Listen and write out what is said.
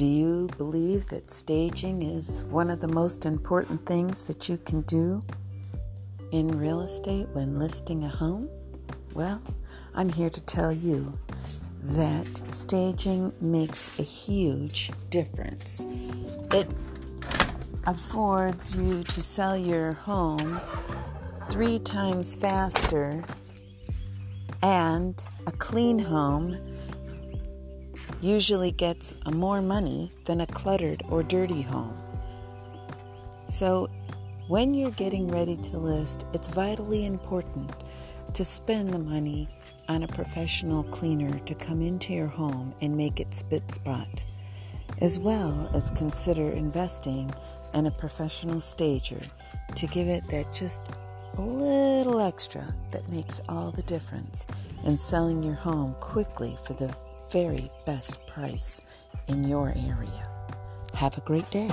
Do you believe that staging is one of the most important things that you can do in real estate when listing a home? Well, I'm here to tell you that staging makes a huge difference. It affords you to sell your home three times faster, and a clean home usually gets more money than a cluttered or dirty home. So, when you're getting ready to list, it's vitally important to spend the money on a professional cleaner to come into your home and make it spit spot, as well as consider investing in a professional stager to give it that just a little extra that makes all the difference in selling your home quickly for the very best price in your area. Have a great day.